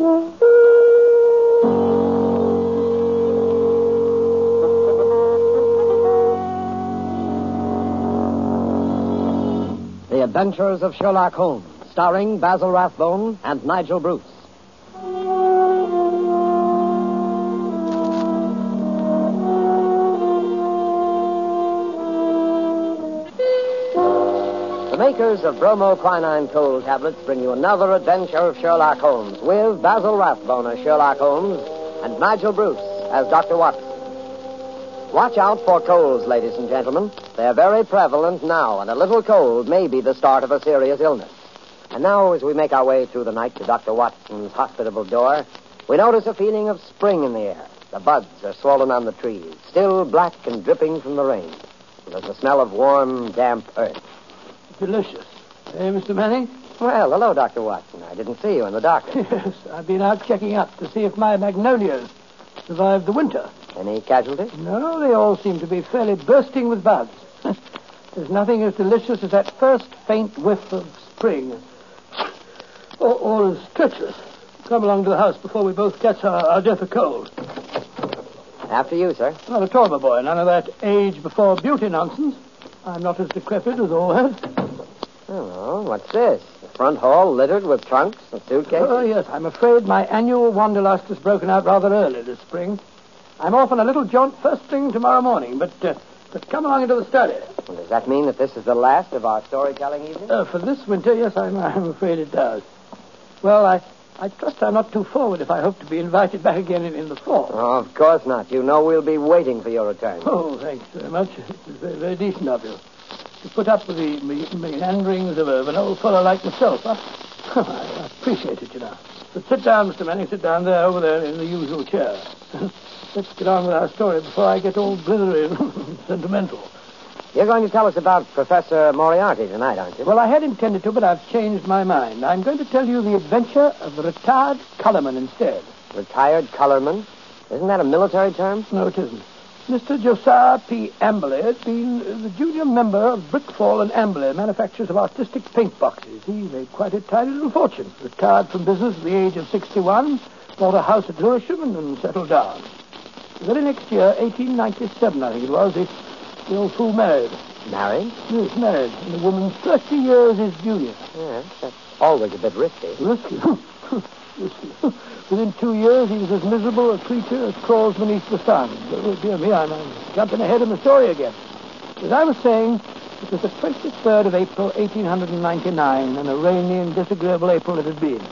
The Adventures of Sherlock Holmes, starring Basil Rathbone and Nigel Bruce. Makers of bromoquinine cold tablets bring you another adventure of Sherlock Holmes with Basil Rathbone as Sherlock Holmes and Nigel Bruce as Dr. Watson. Watch out for colds, ladies and gentlemen. They're very prevalent now, and a little cold may be the start of a serious illness. And now, as we make our way through the night to Dr. Watson's hospitable door, we notice a feeling of spring in the air. The buds are swollen on the trees, still black and dripping from the rain. There's a smell of warm, damp earth. Delicious. Eh, hey, Mr. Manning? Well, hello, Dr. Watson. I didn't see you in the darkness. Yes, I've been out checking up to see if my magnolias survived the winter. Any casualties? No, they all seem to be fairly bursting with buds. There's nothing as delicious as that first faint whiff of spring. Or, or as treacherous. Come along to the house before we both catch our, our death of cold. After you, sir. Not at all, my boy. None of that age before beauty nonsense. I'm not as decrepit as Allhead. Oh, what's this? The front hall littered with trunks and suitcases? Oh, yes. I'm afraid my annual wanderlust has broken out rather early this spring. I'm off on a little jaunt first thing tomorrow morning, but, uh, but come along into the study. Well, does that mean that this is the last of our storytelling evening? Uh, for this winter, yes, I'm, I'm afraid it does. Well, I, I trust I'm not too forward if I hope to be invited back again in, in the fall. Oh, of course not. You know we'll be waiting for your return. Oh, thanks very much. It's very, very decent of you. To put up with the me- meanderings of, of an old fellow like myself. Huh? I appreciate it, you know. But sit down, Mr. Manning. Sit down there, over there, in the usual chair. Let's get on with our story before I get all blithery and sentimental. You're going to tell us about Professor Moriarty tonight, aren't you? Well, I had intended to, but I've changed my mind. I'm going to tell you the adventure of the retired colorman instead. Retired colorman? Isn't that a military term? No, it isn't. Mr. Josiah P. Amberley has been uh, the junior member of Brickfall and Amberley, manufacturers of artistic paint boxes. He made quite a tidy little fortune. Retired from business at the age of 61, bought a house at Lewisham, and, and settled down. The very next year, 1897, I think it was, the, the old fool married. Married? Yes, married. And the woman 30 years his junior. Yes, that's always a bit risky. Risky. Within two years, he was as miserable a creature as crawls beneath the sun. Oh, dear me, I'm, I'm jumping ahead in the story again. As I was saying, it was the 23rd of April, 1899, and a rainy and disagreeable April it had been.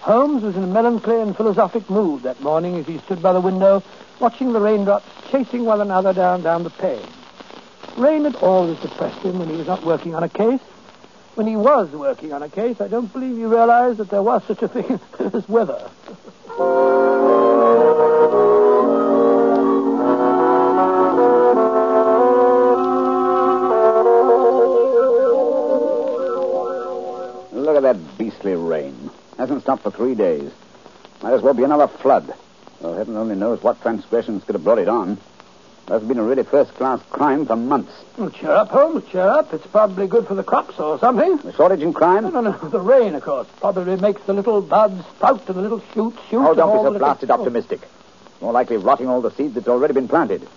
Holmes was in a melancholy and philosophic mood that morning as he stood by the window, watching the raindrops chasing one another down, down the pane. Rain had always depressed him when he was not working on a case. When he was working on a case, I don't believe he realized that there was such a thing as weather. Look at that beastly rain. Hasn't stopped for three days. Might as well be another flood. Well, heaven only knows what transgressions could have brought it on. That's been a really first-class crime for months. Oh, cheer up, Holmes, cheer up. It's probably good for the crops or something. The shortage in crime? No, no, no. The rain, of course, probably makes the little buds sprout and the little shoots shoot. Oh, don't be so the blasted optimistic. More likely rotting all the seeds that's already been planted.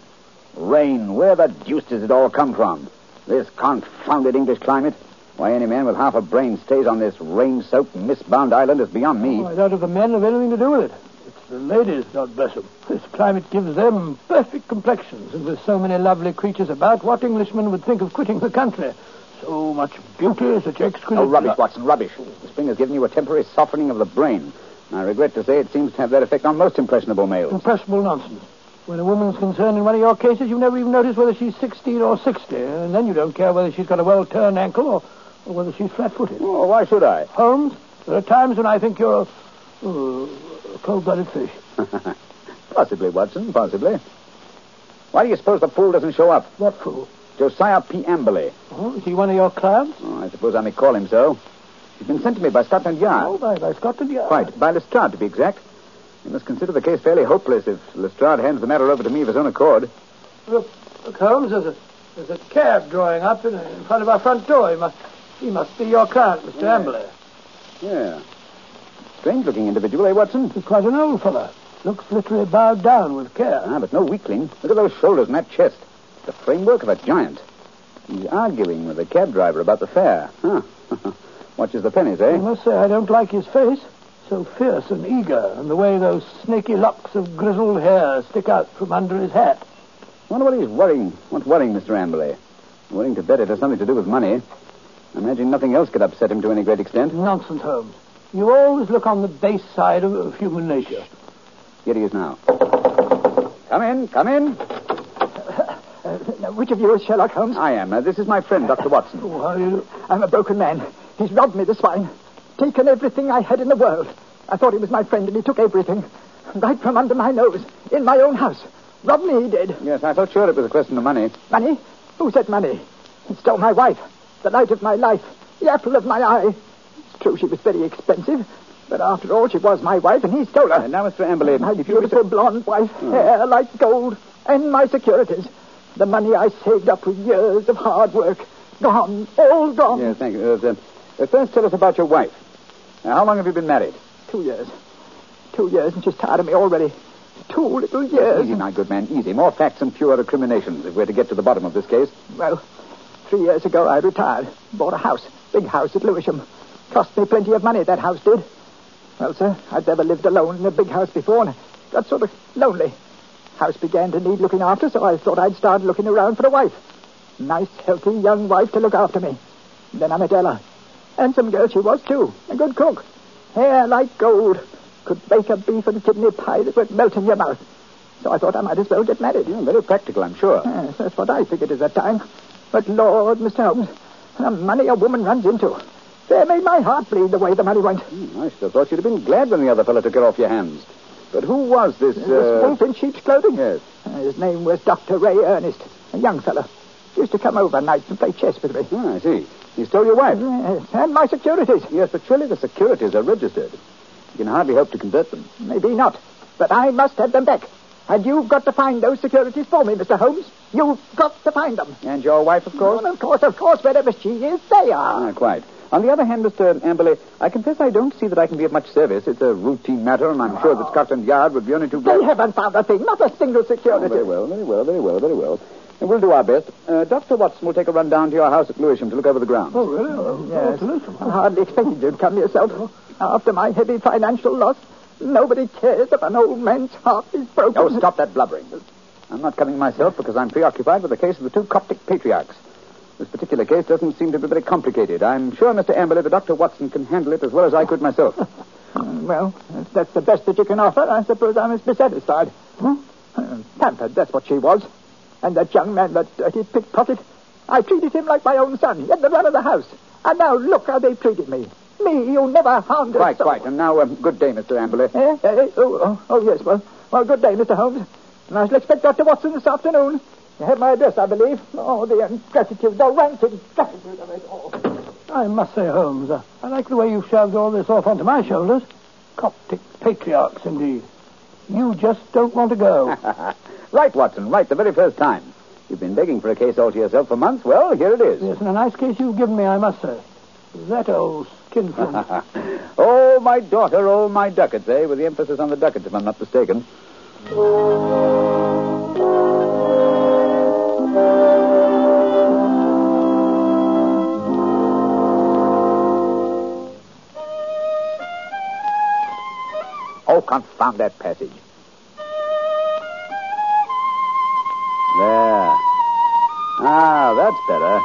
Rain, where the deuce does it all come from? This confounded English climate? Why, any man with half a brain stays on this rain-soaked, mist-bound island is beyond me. Oh, I doubt if the men have anything to do with it. The ladies, God bless them. This climate gives them perfect complexions, and with so many lovely creatures about, what Englishman would think of quitting the country? So much beauty, such exquisite... Oh, rubbish, Watson, rubbish. The spring has given you a temporary softening of the brain. I regret to say it seems to have that effect on most impressionable males. Impressible nonsense. When a woman's concerned in one of your cases, you never even notice whether she's 16 or 60, and then you don't care whether she's got a well-turned ankle or, or whether she's flat-footed. Oh, why should I? Holmes, there are times when I think you're a, uh, cold-blooded fish. possibly, Watson, possibly. Why do you suppose the fool doesn't show up? What fool? Josiah P. Amberley. Oh, is he one of your clients? Oh, I suppose I may call him so. He's been sent to me by Scotland Yard. Oh, by, by Scotland Yard. Quite. By Lestrade, to be exact. You must consider the case fairly hopeless if Lestrade hands the matter over to me of his own accord. Look, look, Holmes, there's a, there's a cab drawing up in, in front of our front door. He must, he must be your client, Mr. Amberley. Yeah. Strange-looking individual, eh, Watson? He's quite an old fellow. Looks literally bowed down with care. Ah, but no weakling. Look at those shoulders and that chest. The framework of a giant. He's arguing with the cab driver about the fare. Huh. Watches the pennies, eh? I must say I don't like his face. So fierce and eager, and the way those snaky locks of grizzled hair stick out from under his hat. Wonder what he's worrying. What's worrying Mr. Amberley? I'm willing to bet it has something to do with money. I imagine nothing else could upset him to any great extent. Nonsense, Holmes. You always look on the base side of, of human nature. Here he is now. Come in, come in. Now, which of you is Sherlock Holmes? I am. Uh, this is my friend, Dr. Watson. Oh, do you... I'm a broken man. He's robbed me, the swine. Taken everything I had in the world. I thought he was my friend, and he took everything. Right from under my nose. In my own house. Robbed me, he did. Yes, I thought sure it was a question of money. Money? Who said money? He stole my wife. The light of my life. The apple of my eye. True she was very expensive. But after all, she was my wife, and he stole her. Uh, now, Mr. Amberley, My if you beautiful blonde wife, hair like gold, and my securities. The money I saved up with years of hard work. Gone. All gone. Yes, thank you. Uh, uh, first, tell us about your wife. How long have you been married? Two years. Two years, and she's tired of me already. Two little years. Easy, my good man, easy. More facts and fewer recriminations if we're to get to the bottom of this case. Well, three years ago I retired. Bought a house. Big house at Lewisham. Cost me plenty of money, that house did. Well, sir, I'd never lived alone in a big house before, and got sort of lonely. House began to need looking after, so I thought I'd start looking around for a wife. Nice, healthy young wife to look after me. Then I met Ella. Handsome girl she was, too. A good cook. Hair like gold. Could bake a beef and kidney pie that would melt in your mouth. So I thought I might as well get married. Yeah, very practical, I'm sure. Yes, that's what I figured at that time. But Lord, Mr. Holmes, the money a woman runs into. They made my heart bleed the way the money went. Hmm, I should have thought you'd have been glad when the other fellow took it off your hands. But who was this? This Uh... wolf in sheep's clothing? Yes. Uh, his name was Dr. Ray Ernest, a young fellow. Used to come over nights and play chess with me. Ah, I see. He stole your wife. Yes, and my securities. Yes, but surely the securities are registered. You can hardly hope to convert them. Maybe not, but I must have them back. And you've got to find those securities for me, Mr. Holmes. You've got to find them. And your wife, of course? Well, of course, of course, wherever she is, they are. Ah, quite. On the other hand, Mr. Amberley, I confess I don't see that I can be of much service. It's a routine matter, and I'm sure that Scotland Yard would be only too glad. They haven't found a thing, not a single Oh, security. very well, very well, very well, very well. And we'll do our best. Uh, Dr. Watson will take a run down to your house at Lewisham to look over the grounds. Oh, really? Oh, Yes. to listen. I hardly expected you'd come yourself. After my heavy financial loss, nobody cares if an old man's heart is broken. Oh, stop that blubbering. I'm not coming myself because I'm preoccupied with the case of the two Coptic patriarchs. This particular case doesn't seem to be very complicated. I'm sure, Mr. Amberley, that Dr. Watson can handle it as well as I could myself. Mm, Well, if that's the best that you can offer. I suppose I must be satisfied. Hmm? Uh, Pampered, that's what she was. And that young man, that dirty pickpocket, I treated him like my own son. He had the run of the house. And now look how they treated me. Me, who never harmed a quite, soul. quite. And now, um, good day, Mr. Amberley. Eh, eh, oh, oh, oh, yes. Well, well, good day, Mr. Holmes. And I shall expect Dr. Watson this afternoon. You have my address, I believe. Oh, the ingratitude, the rank ingratitude of it all. I must say, Holmes, uh, I like the way you've shoved all this off onto my shoulders. Coptic patriarchs, indeed. You just don't want to go. right, Watson, right the very first time. You've been begging for a case all to yourself for months. Well, here it is. yes, and a nice case you've given me, I must say. That old skinflint. oh, my daughter, oh, my ducats, eh? With the emphasis on the ducats, if I'm not mistaken. Oh, confound that passage. There. Ah, that's better.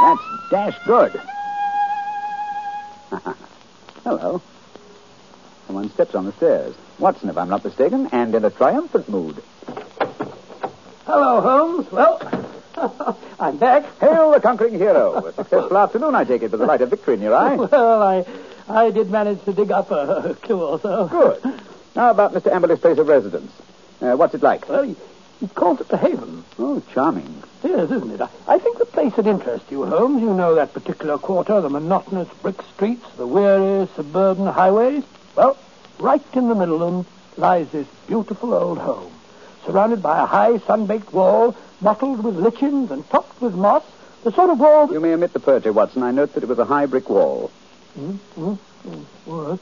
That's dash good. Hello. Someone steps on the stairs. Watson, if I'm not mistaken, and in a triumphant mood. Hello, Holmes. Well, I'm back. Hail the conquering hero. A successful afternoon, I take it, with the light of victory in your eye. Well, I, I did manage to dig up a, clue or so. Good. How about Mr. Amberley's place of residence? Uh, what's it like? Well, he, he calls it the Haven. Oh, charming. Yes, isn't it? I, I think the place would interest you, Holmes. You know that particular quarter, the monotonous brick streets, the weary suburban highways. Well, right in the middle of them lies this beautiful old home, surrounded by a high sun-baked wall, mottled with lichens and topped with moss. The sort of wall that... You may omit the poetry, Watson. I note that it was a high brick wall. Hmm? Hmm?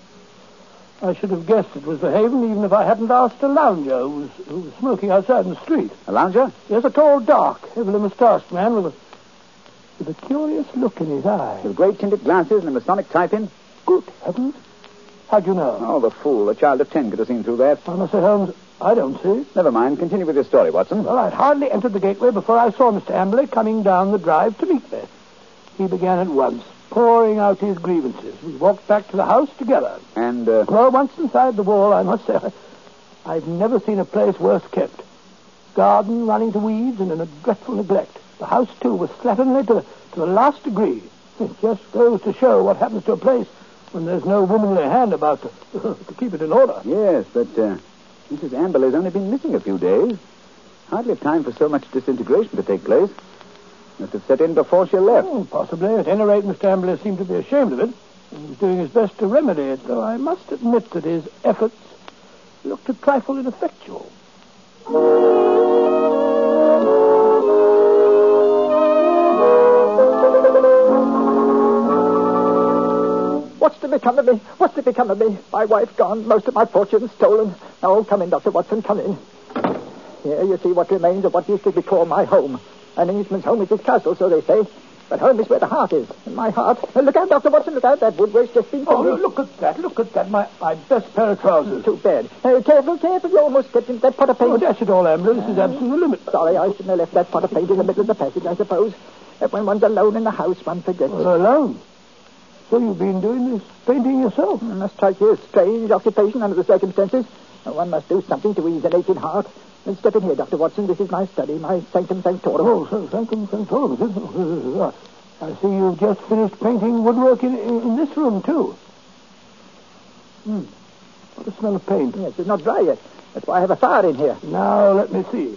I should have guessed it was the Haven even if I hadn't asked a lounger who was, who was smoking outside in the street. A lounger? Yes, a tall, dark, heavily moustached man with a, with a curious look in his eyes. With great tinted glasses and a Masonic tie pin? Good heavens. How'd you know? Oh, the fool. A child of ten could have seen through that. Must say, Holmes, I don't see. Never mind. Continue with your story, Watson. Well, I'd hardly entered the gateway before I saw Mr. Amberley coming down the drive to meet me. He began at once, pouring out his grievances. We walked back to the house together. And, uh, Well, once inside the wall, I must say, I've never seen a place worse kept. Garden running to weeds and in a dreadful neglect. The house, too, was slatternly to the, to the last degree. It just goes to show what happens to a place when there's no womanly hand about to, to keep it in order. yes, but, uh, Mrs. Amberley's only been missing a few days. Hardly time for so much disintegration to take place. Must have set in before she left. Oh, possibly. At any rate, Mr. Amberley seemed to be ashamed of it. He was doing his best to remedy it, though I must admit that his efforts looked a trifle ineffectual. What's to become of me? What's to become of me? My wife gone, most of my fortune stolen. Oh, come in, Dr. Watson, come in. Here you see what remains of what used to be called my home. An Englishman's home is his castle, so they say. But home is where the heart is. And my heart. Uh, look out, Dr. Watson, look out. That wood waste just been Oh, taken. look at that. Look at that. My, my best pair of trousers. Too bad. Uh, careful, careful. You almost stepped into that pot of paint. Oh, dash it all, Amberley. This is absolute limit. Sorry, I shouldn't have left that pot of paint in the middle of the passage, I suppose. Uh, when one's alone in the house, one forgets. Well, alone. So you've been doing this painting yourself? It must strike you a strange occupation under the circumstances. Uh, One must do something to ease an aching heart. And step in here, Dr. Watson. This is my study, my sanctum sanctorum. Oh, sanctum sanctorum, I see you've just finished painting woodwork in, in, in this room, too. Hmm. What a smell of paint. Yes, it's not dry yet. That's why I have a fire in here. Now, let me see.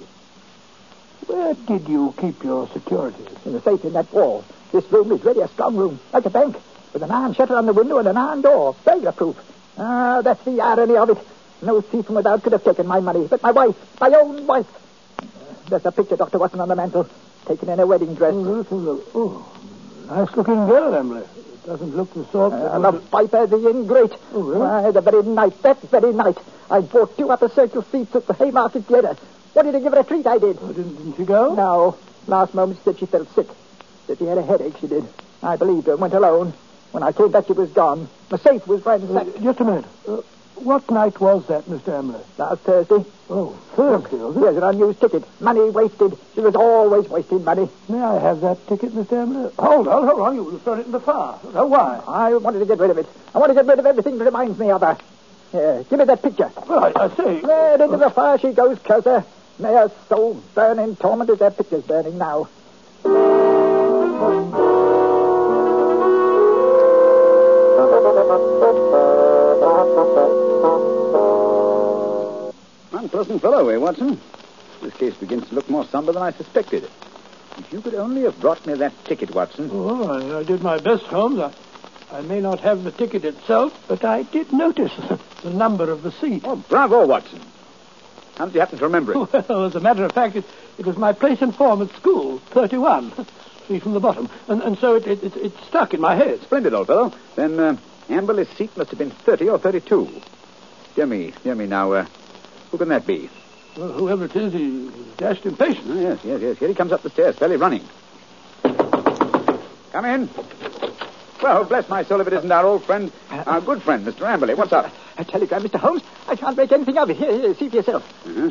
Where did you keep your securities? In the safe in that wall. This room is really a strong room, like a bank, with an iron shutter on the window and an iron door, burglar proof. Ah, that's the irony of it. No thief from without could have taken my money, but my wife, my own wife. Uh, There's a picture, Dr. Watson, on the mantel, taken in a wedding dress. Oh, look, look. Oh, nice looking girl, Emily. It doesn't look the sort that Uh, would- the viper, the ingrate. Oh, really? Why, the very night, that very night, I bought two upper circle seats at the Haymarket Theatre. Wanted to give her a treat, I did. Oh, didn't, didn't she go? No. Last moment she said she felt sick. Said she had a headache, she did. I believed her and went alone. When I came back, she was gone. The safe was Uh, ransacked. just a minute. Uh, what night was that, Mr. Amberley? Last Thursday. Oh, Thursday, was it? Here's an unused ticket. Money wasted. She was always wasting money. May I have that ticket, Mr. Amberley? Hold on, hold on. You will have thrown it in the fire. Oh, why? I wanted to get rid of it. I want to get rid of everything that reminds me of her. Here, give me that picture. Well, I, I say. Right into the fire she goes, curse. May her soul burn in torment as that picture's burning now. Unpleasant fellow, eh, Watson? This case begins to look more somber than I suspected. If you could only have brought me that ticket, Watson. Oh, I, I did my best, Holmes. I, I may not have the ticket itself, but I did notice the number of the seat. Oh, bravo, Watson. How did you happen to remember it? Well, as a matter of fact, it, it was my place and form at school, 31. See from the bottom. And, and so it, it, it, it stuck in my head. Splendid, old fellow. Then uh, Amberley's seat must have been 30 or 32. Dear me, dear me. Now, uh, who can that be? Well, whoever it is, he, he's dashed impatient. Oh, yes, yes, yes. Here he comes up the stairs, fairly running. Come in. Well, bless my soul if it isn't our old friend, our good friend, Mr. Amberley. What's up? A telegram, Mr. Holmes. I can't make anything of it. Here, here, see for yourself. Uh-huh.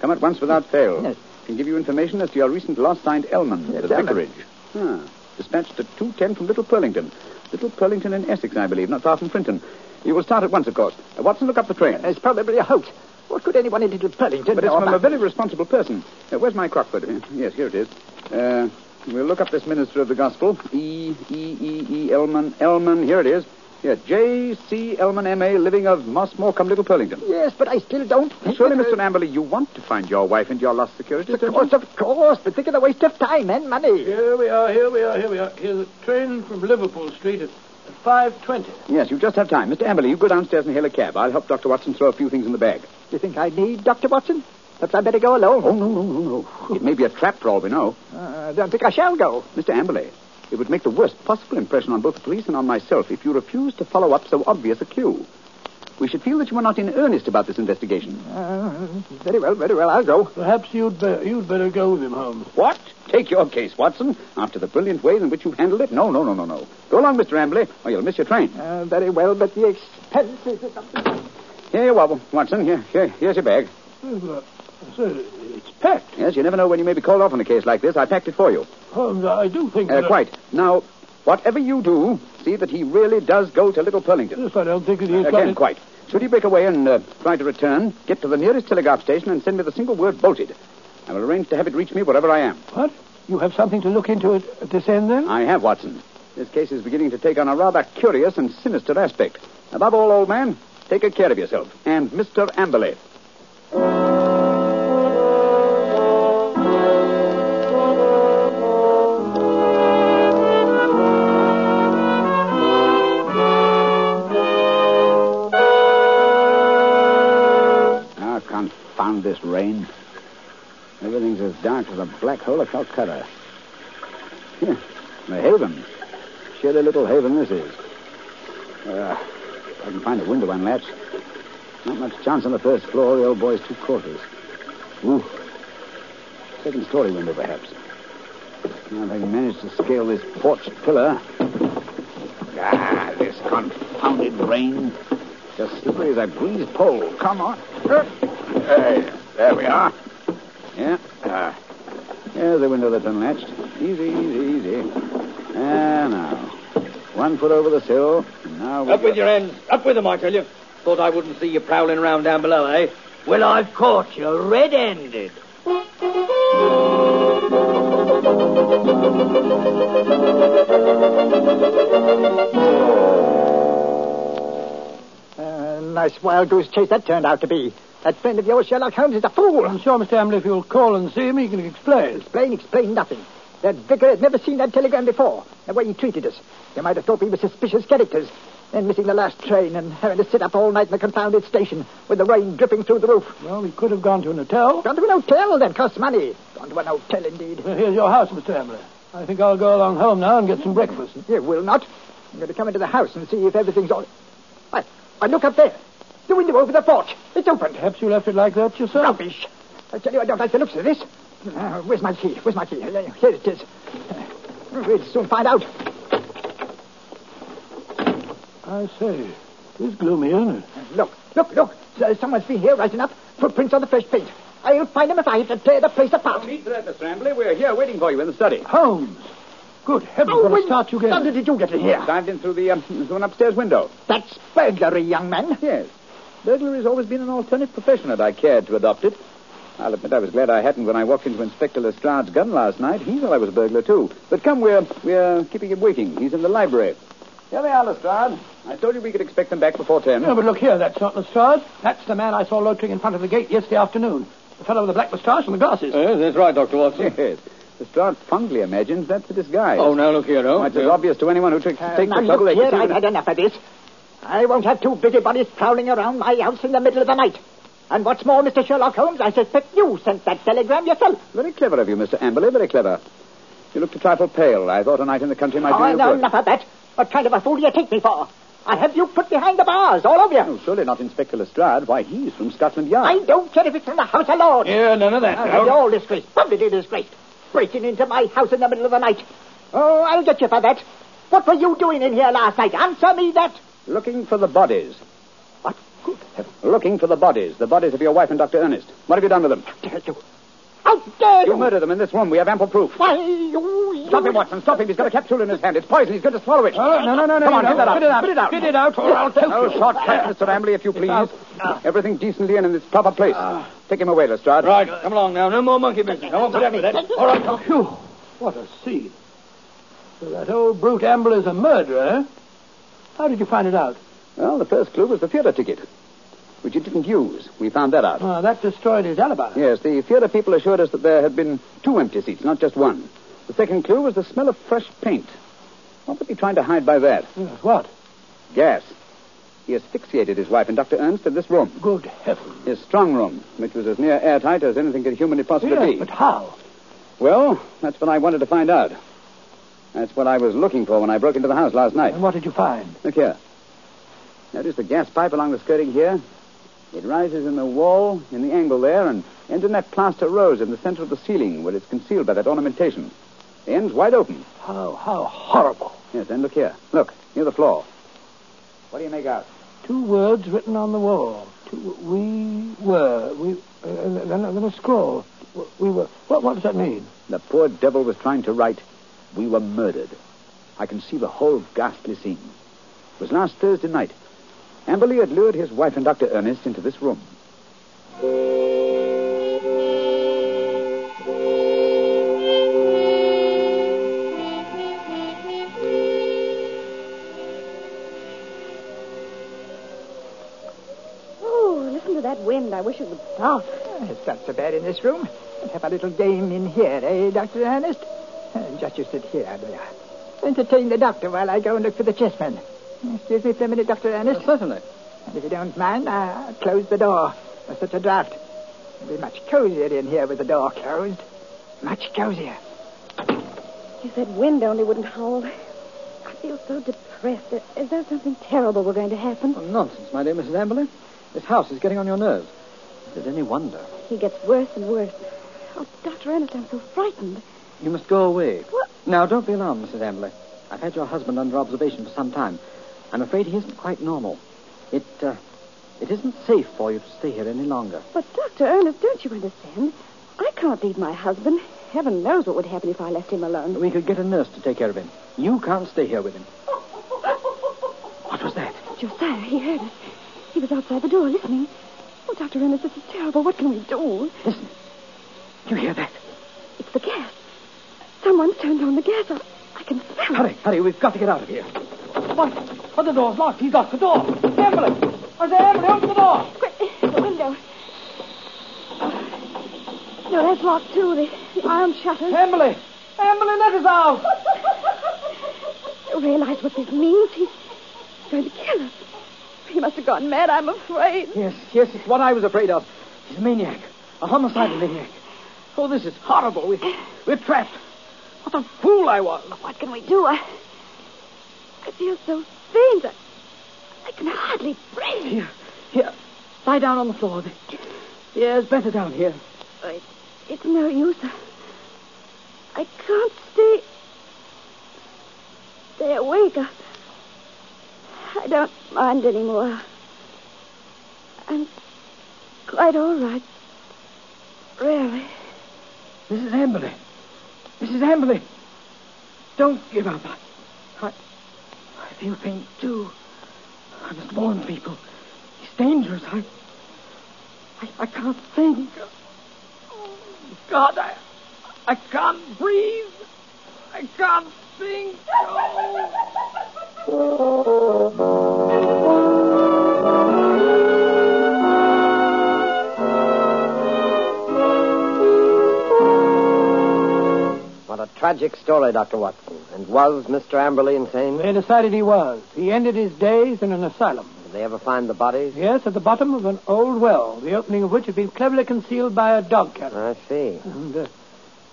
Come at once without fail. Yes. Can give you information as to your recent loss signed Elman, Yes, the Elman. vicarage. Ah. Dispatched at 210 from Little Purlington. Little Purlington in Essex, I believe, not far from Frinton. You will start at once, of course. Uh, Watson, look up the train. It's probably a hoax. What could anyone in Little Purlington But it's know from a very responsible person. Uh, where's my Crockford? Uh, yes, here it is. Uh, we'll look up this minister of the gospel. E. E. E. E. Elman. Elman. Here it is. Yeah, J. C. Elman, M.A., living of Mossmoor cum, Little Purlington. Yes, but I still don't. think Surely, that- Mr. Amberley, you want to find your wife and your lost securities, Of course, of course, but think of the waste of time and money. Here we are, here we are, here we are. Here's a train from Liverpool Street at, at 5.20. Yes, you just have time. Mr. Amberley, you go downstairs and hail a cab. I'll help Dr. Watson throw a few things in the bag. Do you think I need Dr. Watson? Perhaps I'd better go alone. Oh, no, no, no, no. It may be a trap for all we know. Uh, I don't think I shall go. Mr. Amberley, it would make the worst possible impression on both the police and on myself if you refused to follow up so obvious a clue. We should feel that you are not in earnest about this investigation. Uh, very well, very well. I'll go. Perhaps you'd, be- you'd better go with him, Holmes. What? Take your case, Watson. After the brilliant way in which you've handled it? No, no, no, no, no. Go along, Mr. Amberley, or you'll miss your train. Uh, very well, but the expense is... Here you are, Watson. Here, here, here's your bag. Uh, sir, it's packed. Yes, you never know when you may be called off on a case like this. I packed it for you. Holmes, I do think Uh, that... quite. Now, whatever you do, see that he really does go to Little Purlington. Yes, I don't think that he's got Again, it. quite. Should he break away and uh, try to return, get to the nearest telegraph station and send me the single word bolted. I will arrange to have it reach me wherever I am. What? You have something to look into at this end, then? I have, Watson. This case is beginning to take on a rather curious and sinister aspect. Above all, old man, take good care of yourself. And Mr. Amberley. Confound this rain. Everything's as dark as a black hole of Calcutta. Here, the haven. Shitty little haven this is. Uh, I can find a window unlatched. Not much chance on the first floor. The old boy's two quarters. Ooh. Second story window, perhaps. Now, if I can manage to scale this porch pillar. Ah, this confounded rain. Just slippery as a greased pole. Come on. Hey, there we are. Yeah. Ah. There's the window that's unlatched. Easy, easy, easy. Ah, now. One foot over the sill. Now we Up with your hands. Up with them, I tell you. Thought I wouldn't see you prowling around down below, eh? Well, I've caught you red-handed. Uh, nice wild goose chase that turned out to be. That friend of yours, Sherlock Holmes, is a fool. I'm sure, Mr. Amberley, if you'll call and see him, he can explain. Explain, explain nothing. That vicar had never seen that telegram before. The way he treated us. You might have thought we were suspicious characters. Then missing the last train and having to sit up all night in the confounded station with the rain dripping through the roof. Well, we could have gone to an hotel. Gone to an hotel, that costs money. Gone to an hotel, indeed. Well, here's your house, Mr. Amberley. I think I'll go along home now and get some breakfast. You will not. I'm going to come into the house and see if everything's all... Why, I look up there. The window over the porch. It's open. Perhaps you left it like that yourself. Rubbish. I tell you, I don't like the looks of this. Uh, where's my key? Where's my key? Here it is. We'll soon find out. I say, it's gloomy, isn't it? Look, look, look. Someone's been here right enough. Footprints on the fresh paint. I'll find them if I have to tear the place apart. Need for that, Mr. Amberley. We're here waiting for you in the study. Holmes! Good heavens, Oh, what a when start you How did you get in here? Dived in through the um, through an upstairs window. That's burglary, young man. Yes. Burglary's always been an alternate profession, and I cared to adopt it. I'll admit I was glad I hadn't when I walked into Inspector Lestrade's gun last night. He thought I was a burglar, too. But come, we're, we're keeping him waiting. He's in the library. Here they are, Lestrade. I told you we could expect them back before ten. No, but look here, that's not Lestrade. That's the man I saw loitering in front of the gate yesterday afternoon. The fellow with the black moustache and the glasses. Yes, that's right, Dr. Watson. Yes. Lestrade fondly imagines that's the disguise. Oh, now look here, Why, oh. it's as obvious to anyone who takes, Uh, takes now, the trouble look they here, can see I've had enough of this. I won't have two busybodies prowling around my house in the middle of the night. And what's more, Mr. Sherlock Holmes, I suspect you sent that telegram yourself. Very clever of you, Mr. Amberley, very clever. You looked a trifle pale. I thought a night in the country might Oh, do you no, good. enough of that. What kind of a fool do you take me for? I'll have you put behind the bars, all of you. Oh, surely not Inspector Lestrade. Why, he's from Scotland Yard. I don't care if it's from the House of Lords. Yeah, none of that. Oh, now. you're all disgraced, publicly disgraced. Breaking into my house in the middle of the night. Oh, I'll get you for that. What were you doing in here last night? Answer me that. Looking for the bodies. What? Good heavens. Looking for the bodies. The bodies of your wife and Dr. Ernest. What have you done with them? Dare you? How dare you? You murdered them in this room. We have ample proof. Why, you... Stop him, Watson. Stop him. He's got a capsule in his hand. It's poison. He's going to swallow it. Oh, no, no, no, no. Come on, no. get that out. Spit it out. Spit it out. Spit it out, or I'll choke No you. shortcut, Mr. Amberley, if you please. out. Everything decently and in its proper place. Ah. Take him away, Lestrade. Right, come along now. No more monkey business. I won't put up with that. All right, come. Phew, what a scene. So that old brute Amberley is a murderer? How did you find it out? Well, the first clue was the theater ticket, which you didn't use. We found that out. Ah, that destroyed his alibi. Yes, the theater people assured us that there had been two empty seats, not just one. The second clue was the smell of fresh paint. What was he be trying to hide by that? Yes, what? Gas. He asphyxiated his wife and Dr. Ernest in this room, Good heavens. his strong room, which was as near airtight as anything could humanly possibly Yes, be. but how? Well, that's what I wanted to find out. That's what I was looking for when I broke into the house last night. And what did you find? Look here. Notice the gas pipe along the skirting here? It rises in the wall in the angle there and ends in that plaster rose in the center of the ceiling where it's concealed by that ornamentation. The end's wide open. How, how horrible. Yes, and look here. Look, near the floor. What do you make out? Two words written on the wall. Two, we were. We, uh, then, then a scroll. We were. What, what does that mean? The poor devil was trying to write, We were murdered. I can see the whole ghastly scene. It was last Thursday night. Amberley had lured his wife and Dr. Ernest into this room. Oh, listen to that wind. I wish it would stop. It's not so bad in this room. Let's have a little game in here, eh, Dr. Ernest? Just you sit here, Andrea. Entertain the doctor while I go and look for the chessmen. Excuse me for a minute, Dr. Ernest. certainly. And if you don't mind, I'll close the door. There's such a draught. It'll be much cozier in here with the door closed. Much cozier. If that wind only wouldn't howl. I feel so depressed. Is there something terrible we're going to happen? Oh, nonsense, my dear Mrs. Amberley. This house is getting on your nerves. Is it any wonder? He gets worse and worse. Oh, Dr. Ernest, I'm so frightened. You must go away. What? Now, don't be alarmed, Mrs. Amberley. I've had your husband under observation for some time. I'm afraid he isn't quite normal. It, uh, it isn't safe for you to stay here any longer. But, Dr. Ernest, don't you understand? I can't leave my husband. Heaven knows what would happen if I left him alone. We could get a nurse to take care of him. You can't stay here with him. What was that? Josiah, he heard us. He was outside the door listening. Oh, Dr. Ernest, this is terrible. What can we do? Listen. You hear that? It's the gas. Someone's turned on the gas. I, I can smell it. Hurry, hurry. We've got to get out of here. What? Oh, the door's locked. He's locked the door. Amberley! I say, Amberley, open the door. Quick, the window. No, that's locked, too. The, the iron shutters. Emily! Amberley, let us out! You realize what this means? He's going to kill us. He must have gone mad, I'm afraid. Yes, yes, it's what I was afraid of. He's a maniac. A homicidal maniac. Oh, this is horrible. We, we're trapped. What a fool I was. What can we do? I, I feel so I, I can hardly breathe. Here, here. Lie down on the floor. The better down here. It, it's no use. I, I can't stay. Stay awake. I, I don't mind anymore. I'm quite all right. Really. Mrs. Amberley. Mrs. Amberley. Don't give up. Feel faint, too. I must warn people. He's dangerous. I, I, I can't think. Oh, God, I, I can't breathe. I can't think. Oh. What a tragic story, Dr. Watson. And was Mr. Amberley insane? They decided he was. He ended his days in an asylum. Did they ever find the bodies? Yes, at the bottom of an old well, the opening of which had been cleverly concealed by a dog kennel. I see. And, uh,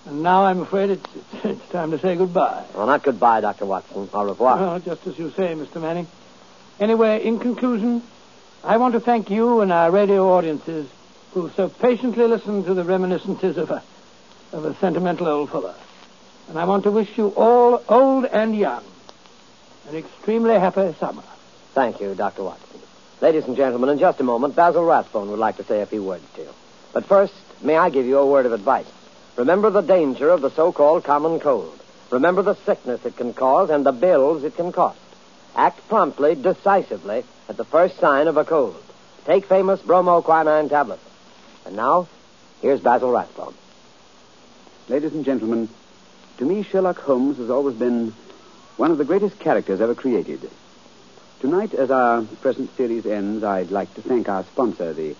and now I'm afraid it's, it's, it's time to say goodbye. Well, not goodbye, Dr. Watson. Au revoir. Well, just as you say, Mr. Manning. Anyway, in conclusion, I want to thank you and our radio audiences who so patiently listened to the reminiscences of a, of a sentimental old fellow. And I want to wish you all, old and young, an extremely happy summer. Thank you, Dr. Watson. Ladies and gentlemen, in just a moment, Basil Rathbone would like to say a few words to you. But first, may I give you a word of advice? Remember the danger of the so-called common cold. Remember the sickness it can cause and the bills it can cost. Act promptly, decisively, at the first sign of a cold. Take famous bromoquinine tablets. And now, here's Basil Rathbone. Ladies and gentlemen, to me, Sherlock Holmes has always been one of the greatest characters ever created. Tonight, as our present series ends, I'd like to thank our sponsor, the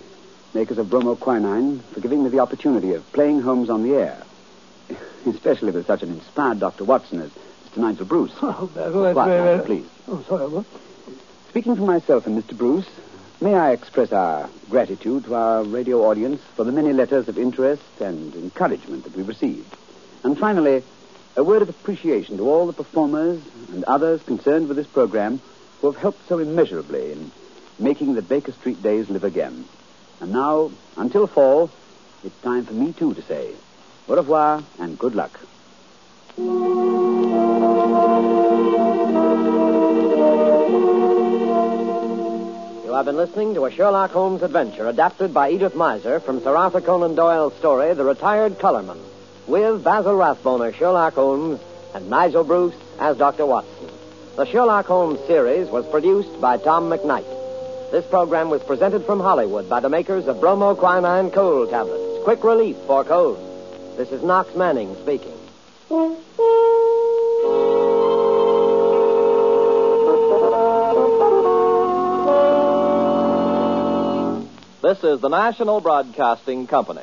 makers of bromoquinine, for giving me the opportunity of playing Holmes on the air, especially with such an inspired Dr. Watson as Mr. Nigel Bruce. Oh, that's Quiet, very, Nigel, very... please. Oh, sorry, what? Speaking for myself and Mr. Bruce, may I express our gratitude to our radio audience for the many letters of interest and encouragement that we've received. And finally, a word of appreciation to all the performers and others concerned with this program who have helped so immeasurably in making the Baker Street days live again. And now, until fall, it's time for me too to say au revoir and good luck. You have been listening to a Sherlock Holmes adventure adapted by Edith Meiser from Sir Arthur Conan Doyle's story, The Retired Colorman, with Basil Rathbone as Sherlock Holmes and Nigel Bruce as Dr. Watson. The Sherlock Holmes series was produced by Tom McKnight. This program was presented from Hollywood by the makers of bromoquinine cold tablets, quick relief for colds. This is Knox Manning speaking. This is the National Broadcasting Company.